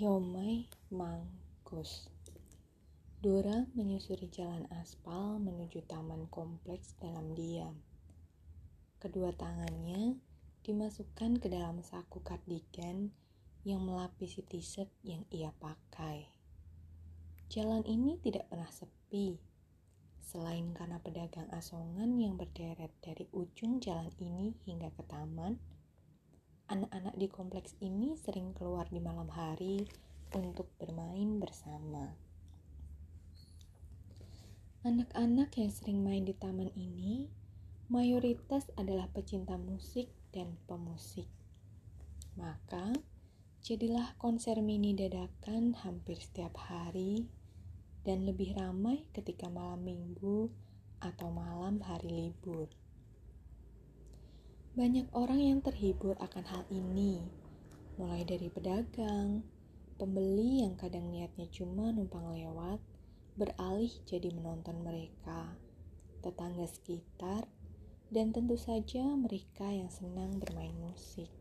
Siomay Mangkus Dora menyusuri jalan aspal menuju taman kompleks dalam diam. Kedua tangannya dimasukkan ke dalam saku kardigan yang melapisi t-shirt yang ia pakai. Jalan ini tidak pernah sepi, selain karena pedagang asongan yang berderet dari ujung jalan ini hingga ke taman, anak-anak di kompleks ini sering keluar di malam hari untuk bermain bersama. Anak-anak yang sering main di taman ini mayoritas adalah pecinta musik dan pemusik. Maka, jadilah konser mini dadakan hampir setiap hari dan lebih ramai ketika malam minggu atau malam hari libur. Banyak orang yang terhibur akan hal ini, mulai dari pedagang, pembeli yang kadang niatnya cuma numpang lewat, beralih jadi menonton mereka, tetangga sekitar, dan tentu saja mereka yang senang bermain musik.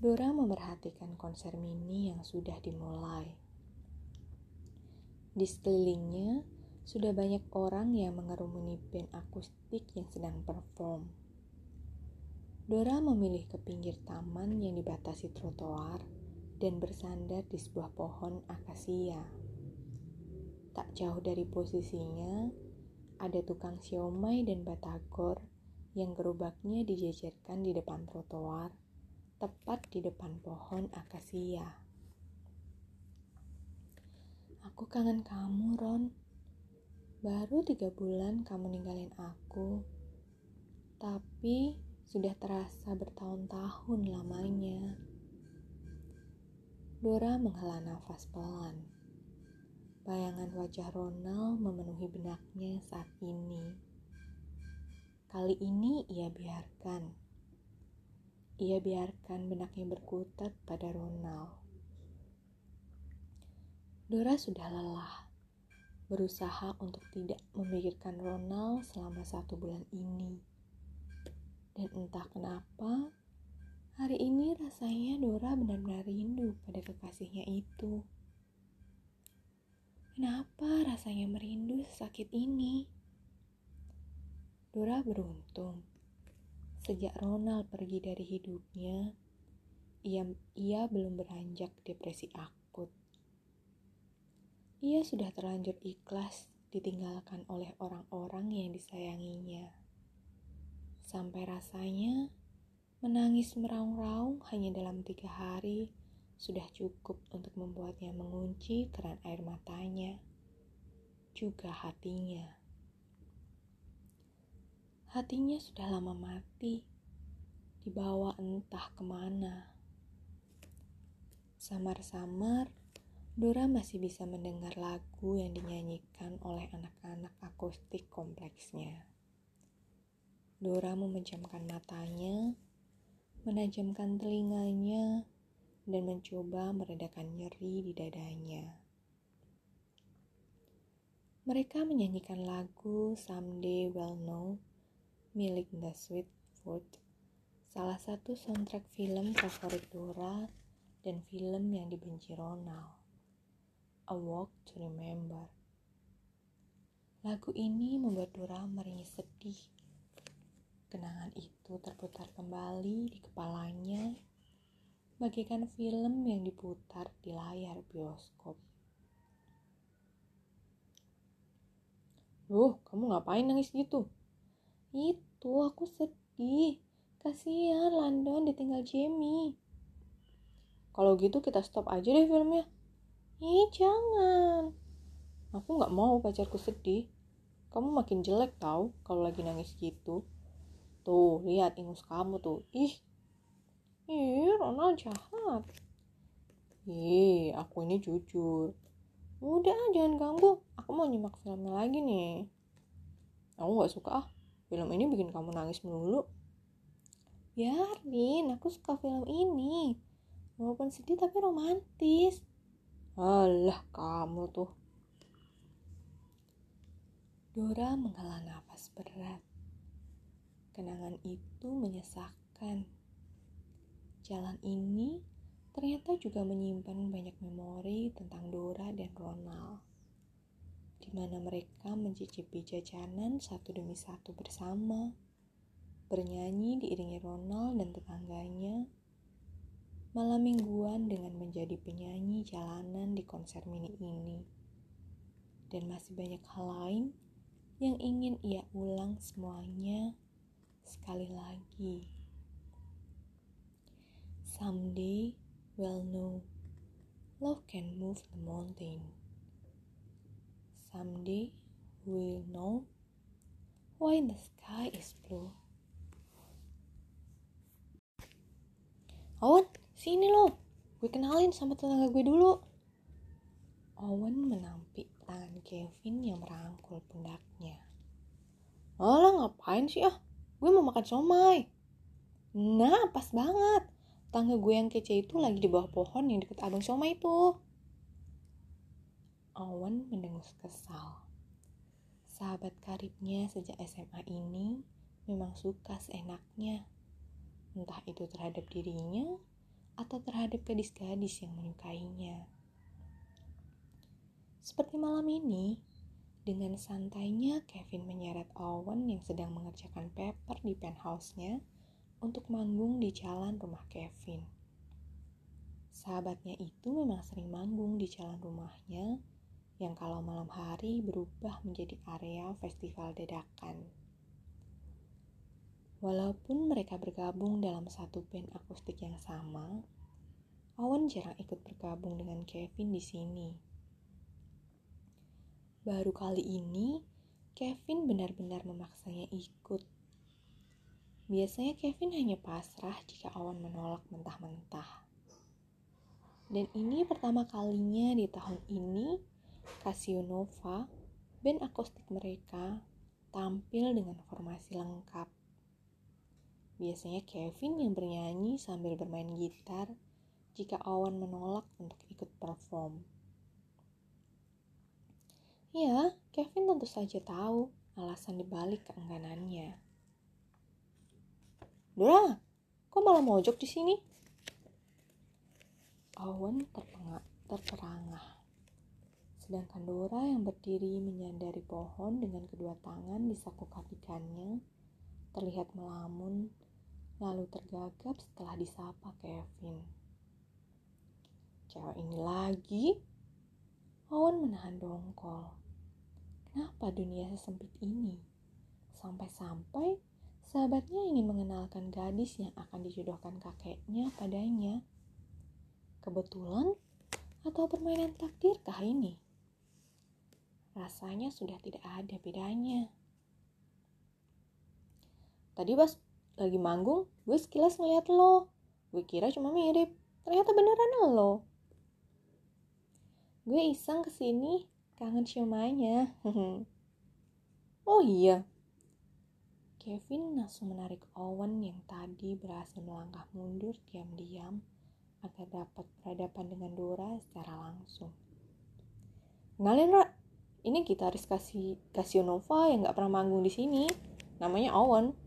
Dora memerhatikan konser mini yang sudah dimulai. Di sekelilingnya, sudah banyak orang yang mengerumuni band akustik yang sedang perform. Dora memilih ke pinggir taman yang dibatasi trotoar dan bersandar di sebuah pohon akasia. Tak jauh dari posisinya, ada tukang siomay dan batagor yang gerobaknya dijajarkan di depan trotoar, tepat di depan pohon akasia. Aku kangen kamu, Ron. Baru tiga bulan kamu ninggalin aku. Tapi sudah terasa bertahun-tahun lamanya. Dora menghela nafas pelan. Bayangan wajah Ronald memenuhi benaknya saat ini. Kali ini ia biarkan. Ia biarkan benaknya berkutat pada Ronald. Dora sudah lelah, berusaha untuk tidak memikirkan Ronald selama satu bulan ini. Dan entah kenapa, hari ini rasanya Dora benar-benar rindu pada kekasihnya itu. Kenapa rasanya merindu sakit ini? Dora beruntung. Sejak Ronald pergi dari hidupnya, ia, ia belum beranjak depresi akut. Ia sudah terlanjur ikhlas ditinggalkan oleh orang-orang yang disayanginya sampai rasanya menangis meraung-raung hanya dalam tiga hari sudah cukup untuk membuatnya mengunci keran air matanya, juga hatinya. Hatinya sudah lama mati, dibawa entah ke mana. Samar-samar, Dora masih bisa mendengar lagu yang dinyanyikan oleh anak-anak akustik kompleksnya. Dora memejamkan matanya, menajamkan telinganya, dan mencoba meredakan nyeri di dadanya. Mereka menyanyikan lagu Someday Well Know milik The Sweet Food, salah satu soundtrack film favorit Dora dan film yang dibenci Ronald, A Walk to Remember. Lagu ini membuat Dora meringis sedih Kenangan itu terputar kembali di kepalanya, bagaikan film yang diputar di layar bioskop. Loh, kamu ngapain nangis gitu? Itu aku sedih. Kasihan Landon ditinggal Jamie. Kalau gitu kita stop aja deh filmnya. Ih, jangan. Aku nggak mau pacarku sedih. Kamu makin jelek tau kalau lagi nangis gitu. Tuh, lihat ingus kamu tuh. Ih. Ih, Ronald jahat. Ih, aku ini jujur. Udah, jangan ganggu. Aku mau nyimak filmnya lagi nih. Aku gak suka ah. Film ini bikin kamu nangis melulu. Biarin, aku suka film ini. Walaupun sedih tapi romantis. Alah, kamu tuh. Dora menghela nafas berat. Kenangan itu menyesakkan. Jalan ini ternyata juga menyimpan banyak memori tentang Dora dan Ronald, di mana mereka mencicipi jajanan satu demi satu bersama, bernyanyi diiringi Ronald dan tetangganya, malam mingguan dengan menjadi penyanyi jalanan di konser mini ini, dan masih banyak hal lain yang ingin ia ulang semuanya sekali lagi. Someday we'll know love can move the mountain. Someday we'll know why the sky is blue. Owen, sini lo. Gue kenalin sama tetangga gue dulu. Owen menampik tangan Kevin yang merangkul pundaknya. Alah ngapain sih ah? Gue mau makan somai. Nah, pas banget. Tangga gue yang kece itu lagi di bawah pohon yang deket abang Soma itu. Owen mendengus kesal. Sahabat karibnya sejak SMA ini memang suka seenaknya. Entah itu terhadap dirinya atau terhadap gadis-gadis yang menyukainya. Seperti malam ini, dengan santainya Kevin menyeret Owen yang sedang mengerjakan paper di penthouse-nya untuk manggung di jalan rumah Kevin. Sahabatnya itu memang sering manggung di jalan rumahnya yang kalau malam hari berubah menjadi area festival dadakan. Walaupun mereka bergabung dalam satu band akustik yang sama, Owen jarang ikut bergabung dengan Kevin di sini. Baru kali ini, Kevin benar-benar memaksanya ikut Biasanya Kevin hanya pasrah jika Owen menolak mentah-mentah. Dan ini pertama kalinya di tahun ini, Casio Nova, band akustik mereka, tampil dengan formasi lengkap. Biasanya Kevin yang bernyanyi sambil bermain gitar jika Owen menolak untuk ikut perform. Ya, Kevin tentu saja tahu alasan dibalik keengganannya. Dora, kok malah mojok di sini? Owen terpengak, terperangah. Sedangkan Dora yang berdiri menyandari pohon dengan kedua tangan di saku kakikannya terlihat melamun lalu tergagap setelah disapa Kevin. Cewek ini lagi? Owen menahan dongkol. Kenapa dunia sesempit ini? Sampai-sampai Sahabatnya ingin mengenalkan gadis yang akan dijodohkan kakeknya padanya. Kebetulan atau permainan takdirkah ini? Rasanya sudah tidak ada bedanya. Tadi pas lagi manggung, gue sekilas ngeliat lo. Gue kira cuma mirip, ternyata beneran lo. Gue iseng ke sini, kangen siomanya. oh iya, Kevin langsung menarik Owen yang tadi berhasil melangkah mundur diam-diam agar dapat berhadapan dengan Dora secara langsung. Kenalin, Ra. Ini gitaris kasih Casionova yang gak pernah manggung di sini. Namanya Owen.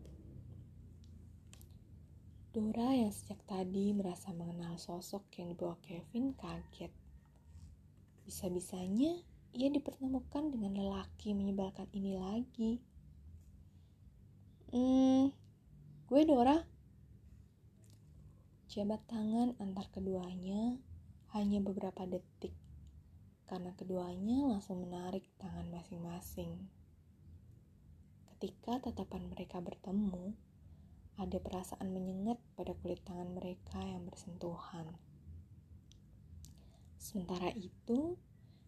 Dora yang sejak tadi merasa mengenal sosok yang dibawa Kevin kaget. Bisa-bisanya ia dipertemukan dengan lelaki menyebalkan ini lagi. Hmm, gue Dora. Jabat tangan antar keduanya hanya beberapa detik, karena keduanya langsung menarik tangan masing-masing. Ketika tatapan mereka bertemu, ada perasaan menyengat pada kulit tangan mereka yang bersentuhan. Sementara itu,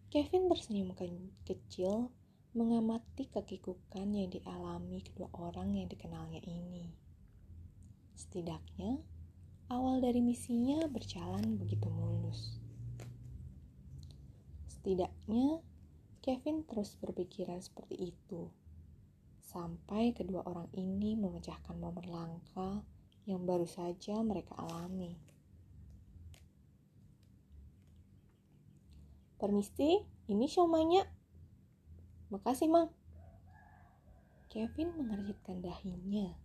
Kevin tersenyum kecil mengamati kekikukan yang dialami kedua orang yang dikenalnya ini. Setidaknya, awal dari misinya berjalan begitu mulus. Setidaknya, Kevin terus berpikiran seperti itu, sampai kedua orang ini memecahkan momen langka yang baru saja mereka alami. Permisi, ini siomanya Makasih, Mang. Kevin mengerjitkan dahinya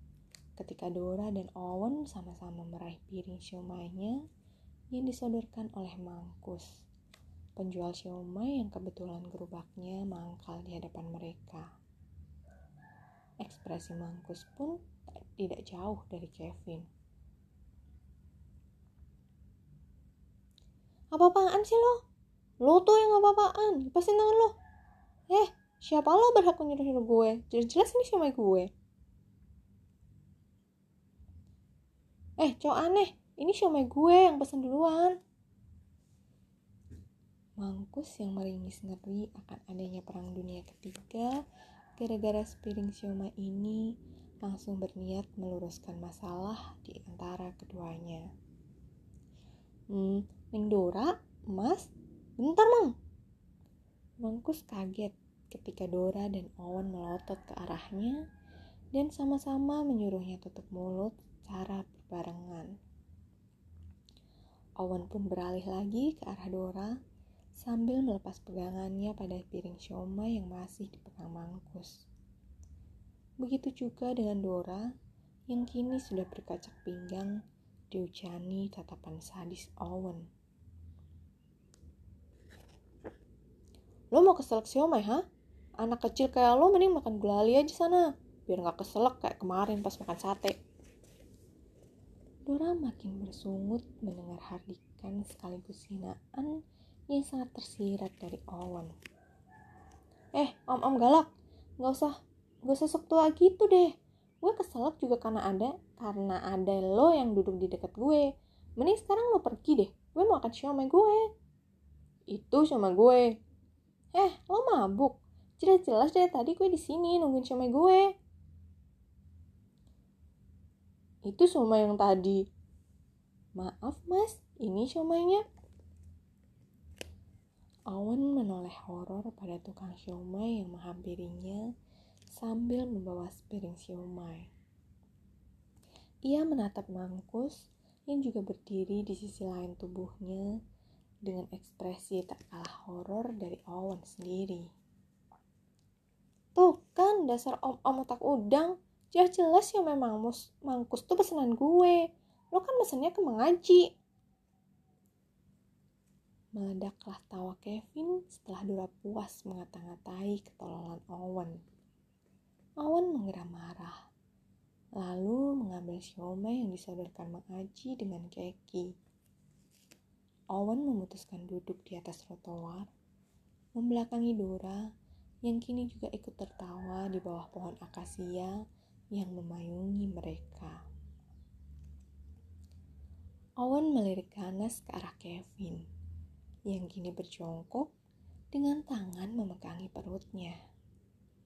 ketika Dora dan Owen sama-sama meraih piring siomanya yang disodorkan oleh Mangkus, penjual siomay yang kebetulan gerobaknya mangkal di hadapan mereka. Ekspresi Mangkus pun tidak jauh dari Kevin. Apa-apaan sih lo? Lo tuh yang apa-apaan, lepasin tangan lo. Eh, siapa lo berhak nyuruh-nyuruh gue? Jelas-jelas ini siomay gue. Eh, cowok aneh, ini siomay gue yang pesen duluan. Mangkus yang meringis ngeri akan adanya perang dunia ketiga gara-gara sepiring siomay ini langsung berniat meluruskan masalah di antara keduanya. Hmm, Neng Dora, Mas, bentar mang. Mangkus kaget ketika Dora dan Owen melotot ke arahnya dan sama-sama menyuruhnya tutup mulut secara berbarengan. Owen pun beralih lagi ke arah Dora sambil melepas pegangannya pada piring siomay yang masih dipegang Mangkus. Begitu juga dengan Dora yang kini sudah berkacak pinggang diucani tatapan sadis Owen. Lo mau keselak siomay, ha? Anak kecil kayak lo mending makan gulali aja sana, biar gak keselak kayak kemarin pas makan sate. Dora makin bersungut mendengar hardikan sekaligus hinaan yang sangat tersirat dari Owen. Eh, om-om galak, nggak usah, nggak usah sok tua gitu deh. Gue keselak juga karena ada, karena ada lo yang duduk di dekat gue. Mending sekarang lo pergi deh, gue mau makan siomay gue. Itu sama gue. Eh, lo mabuk. Jelas-jelas dari tadi gue di sini nungguin siomay gue. Itu siomay yang tadi. Maaf mas, ini siomaynya. Owen menoleh horor pada tukang siomay yang menghampirinya sambil membawa sepiring siomay. Ia menatap Mangkus yang juga berdiri di sisi lain tubuhnya dengan ekspresi tak kalah horor dari Owen sendiri. Tuh kan dasar om-om otak udang, jelas-jelas ya memang mus mangkus tuh pesanan gue. Lo kan pesannya ke mengaji. Meledaklah tawa Kevin setelah Dora puas mengata-ngatai ketololan Owen. Owen menggeram marah, lalu mengambil siomay yang disodorkan mengaji dengan keki. Owen memutuskan duduk di atas trotoar, membelakangi Dora yang kini juga ikut tertawa di bawah pohon akasia yang memayungi mereka. Owen melirik ganas ke arah Kevin, yang kini berjongkok dengan tangan memegangi perutnya.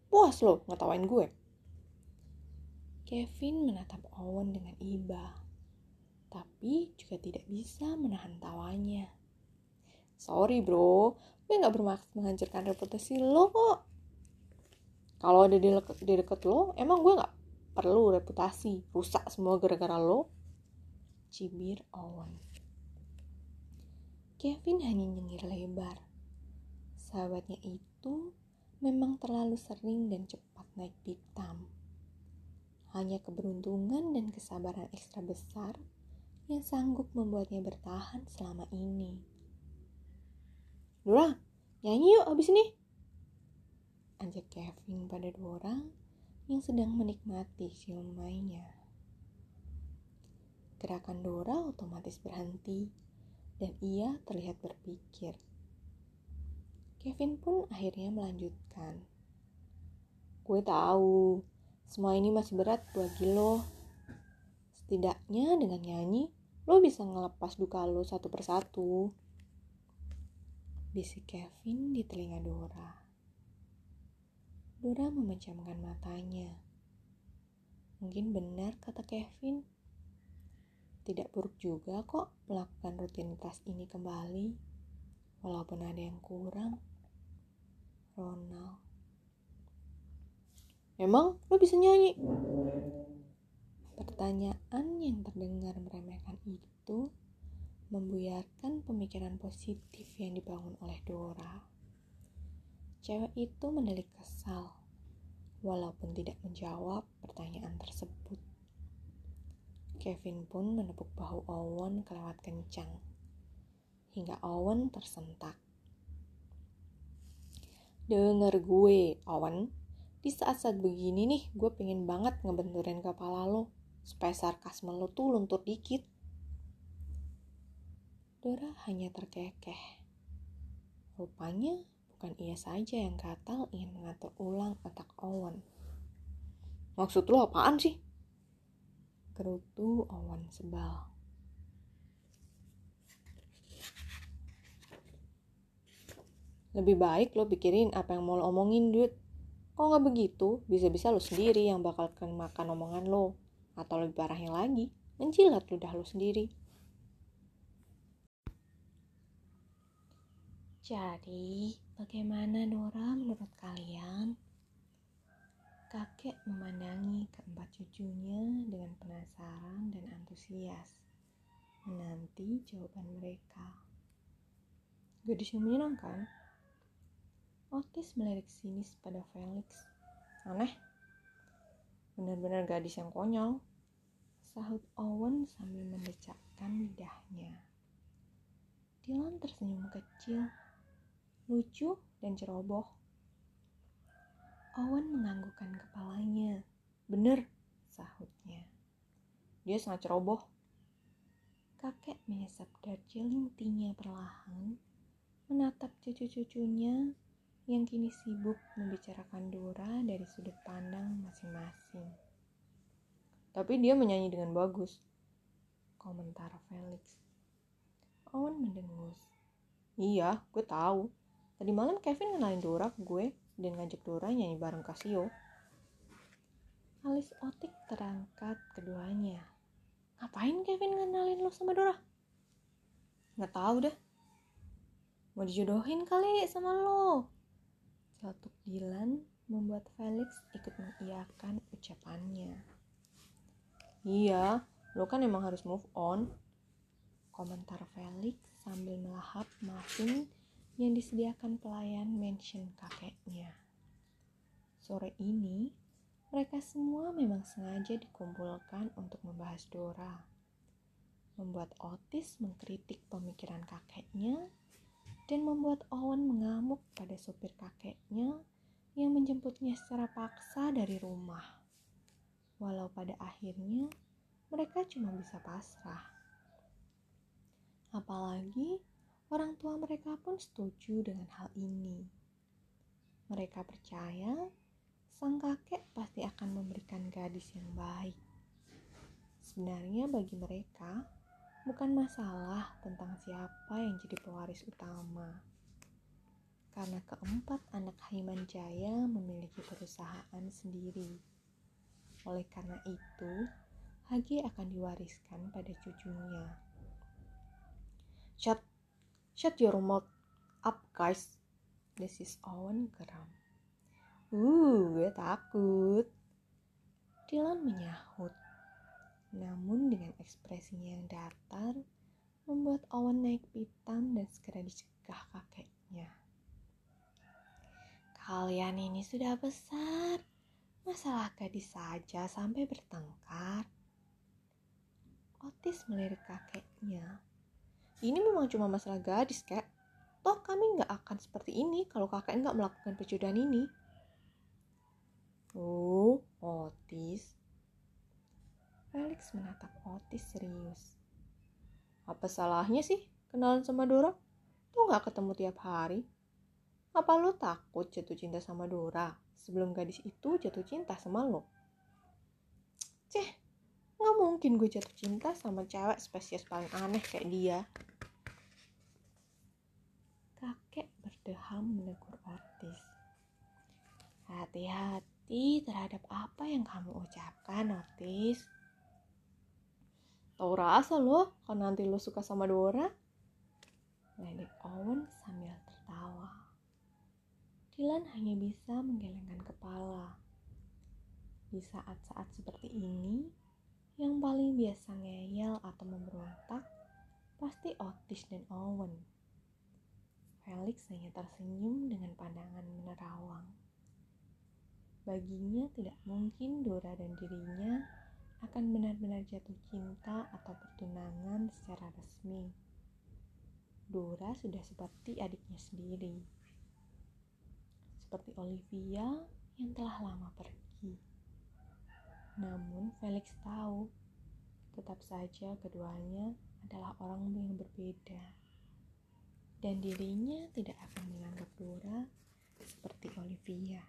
Puas lo ngetawain gue. Kevin menatap Owen dengan iba, tapi juga tidak bisa menahan tawanya. Sorry bro, gue gak bermaksud menghancurkan reputasi lo kok. Kalau ada di, di deket lo, emang gue gak perlu reputasi. Rusak semua gara-gara lo cibir Owen. Kevin hanya nyengir lebar. Sahabatnya itu memang terlalu sering dan cepat naik pitam. Hanya keberuntungan dan kesabaran ekstra besar yang sanggup membuatnya bertahan selama ini. Dora, nyanyi yuk abis ini. Ajak Kevin pada dua orang yang sedang menikmati siomainya. Gerakan Dora otomatis berhenti dan ia terlihat berpikir. Kevin pun akhirnya melanjutkan. Gue tahu, semua ini masih berat bagi lo. Setidaknya dengan nyanyi, lo bisa ngelepas duka lo satu persatu. Bisik Kevin di telinga Dora. Dora memejamkan matanya. Mungkin benar kata Kevin tidak buruk juga kok melakukan rutinitas ini kembali, walaupun ada yang kurang. Ronald. Emang lo bisa nyanyi? Pertanyaan yang terdengar meremehkan itu membuyarkan pemikiran positif yang dibangun oleh Dora. Cewek itu mendelik kesal, walaupun tidak menjawab pertanyaan tersebut. Kevin pun menepuk bahu Owen kelewat kencang. hingga Owen tersentak. Dengar gue, Owen. Di saat-saat begini nih, gue pengen banget ngebenturin kepala lo. Supaya sarkasme lo tuh luntur dikit. Dora hanya terkekeh. Rupanya bukan ia saja yang gatal ingin mengatur ulang otak Owen. Maksud lo apaan sih? Gerutu Owen sebal. Lebih baik lo pikirin apa yang mau lo omongin, dude. Kalau nggak begitu, bisa-bisa lo sendiri yang bakal makan omongan lo. Atau lebih parahnya lagi, menjilat ludah lo sendiri. Jadi, bagaimana Nora menurut kalian? Kakek memandangi keempat cucunya dengan penasaran dan antusias. Menanti jawaban mereka. Gadis yang menyenangkan, Otis melirik sinis pada Felix. Aneh. Benar-benar gadis yang konyol. Sahut Owen sambil mendecakkan lidahnya. Dylan tersenyum kecil, lucu dan ceroboh. Owen menganggukkan kepalanya. Bener, sahutnya. Dia sangat ceroboh. Kakek menyesap Darjeeling tea perlahan, menatap cucu-cucunya yang kini sibuk membicarakan Dora dari sudut pandang masing-masing. Tapi dia menyanyi dengan bagus. Komentar Felix. Owen mendengus. Iya, gue tahu. Tadi malam Kevin kenalin Dora ke gue dan ngajak Dora nyanyi bareng Casio. Alis Otik terangkat keduanya. Ngapain Kevin kenalin lo sama Dora? Nggak tahu deh. Mau dijodohin kali sama lo. Celetuk Dylan membuat Felix ikut mengiyakan ucapannya. Iya, lo kan emang harus move on. Komentar Felix sambil melahap muffin yang disediakan pelayan mansion kakeknya. Sore ini, mereka semua memang sengaja dikumpulkan untuk membahas Dora. Membuat Otis mengkritik pemikiran kakeknya dan membuat Owen mengamuk pada sopir kakeknya yang menjemputnya secara paksa dari rumah. Walau pada akhirnya mereka cuma bisa pasrah. Apalagi orang tua mereka pun setuju dengan hal ini. Mereka percaya sang kakek pasti akan memberikan gadis yang baik. Sebenarnya bagi mereka, bukan masalah tentang siapa yang jadi pewaris utama. Karena keempat anak Haiman Jaya memiliki perusahaan sendiri. Oleh karena itu, Hagi akan diwariskan pada cucunya. Shut, shut your mouth up guys. This is Owen geram. Uh, gue takut. Dylan menyahut. Namun dengan ekspresinya yang datar, membuat Owen naik pitam dan segera dicegah kakeknya. Kalian ini sudah besar, masalah gadis saja sampai bertengkar. Otis melirik kakeknya. Ini memang cuma masalah gadis, kek. Toh kami nggak akan seperti ini kalau kakek nggak melakukan perjodohan ini. Oh, Otis, Felix menatap Otis serius. Apa salahnya sih kenalan sama Dora? Tuh gak ketemu tiap hari. Apa lo takut jatuh cinta sama Dora sebelum gadis itu jatuh cinta sama lo? Ceh, gak mungkin gue jatuh cinta sama cewek spesies paling aneh kayak dia. Kakek berdeham menegur Otis. Hati-hati terhadap apa yang kamu ucapkan, Otis. Tahu rasa lo kalau nanti lo suka sama Dora? Ledik Owen sambil tertawa. Dylan hanya bisa menggelengkan kepala. Di saat-saat seperti ini, yang paling biasa ngeyel atau memberontak pasti Otis dan Owen. Felix hanya tersenyum dengan pandangan menerawang. Baginya tidak mungkin Dora dan dirinya akan benar-benar jatuh cinta atau bertunangan secara resmi. Dora sudah seperti adiknya sendiri. Seperti Olivia yang telah lama pergi. Namun Felix tahu, tetap saja keduanya adalah orang yang berbeda. Dan dirinya tidak akan menganggap Dora seperti Olivia.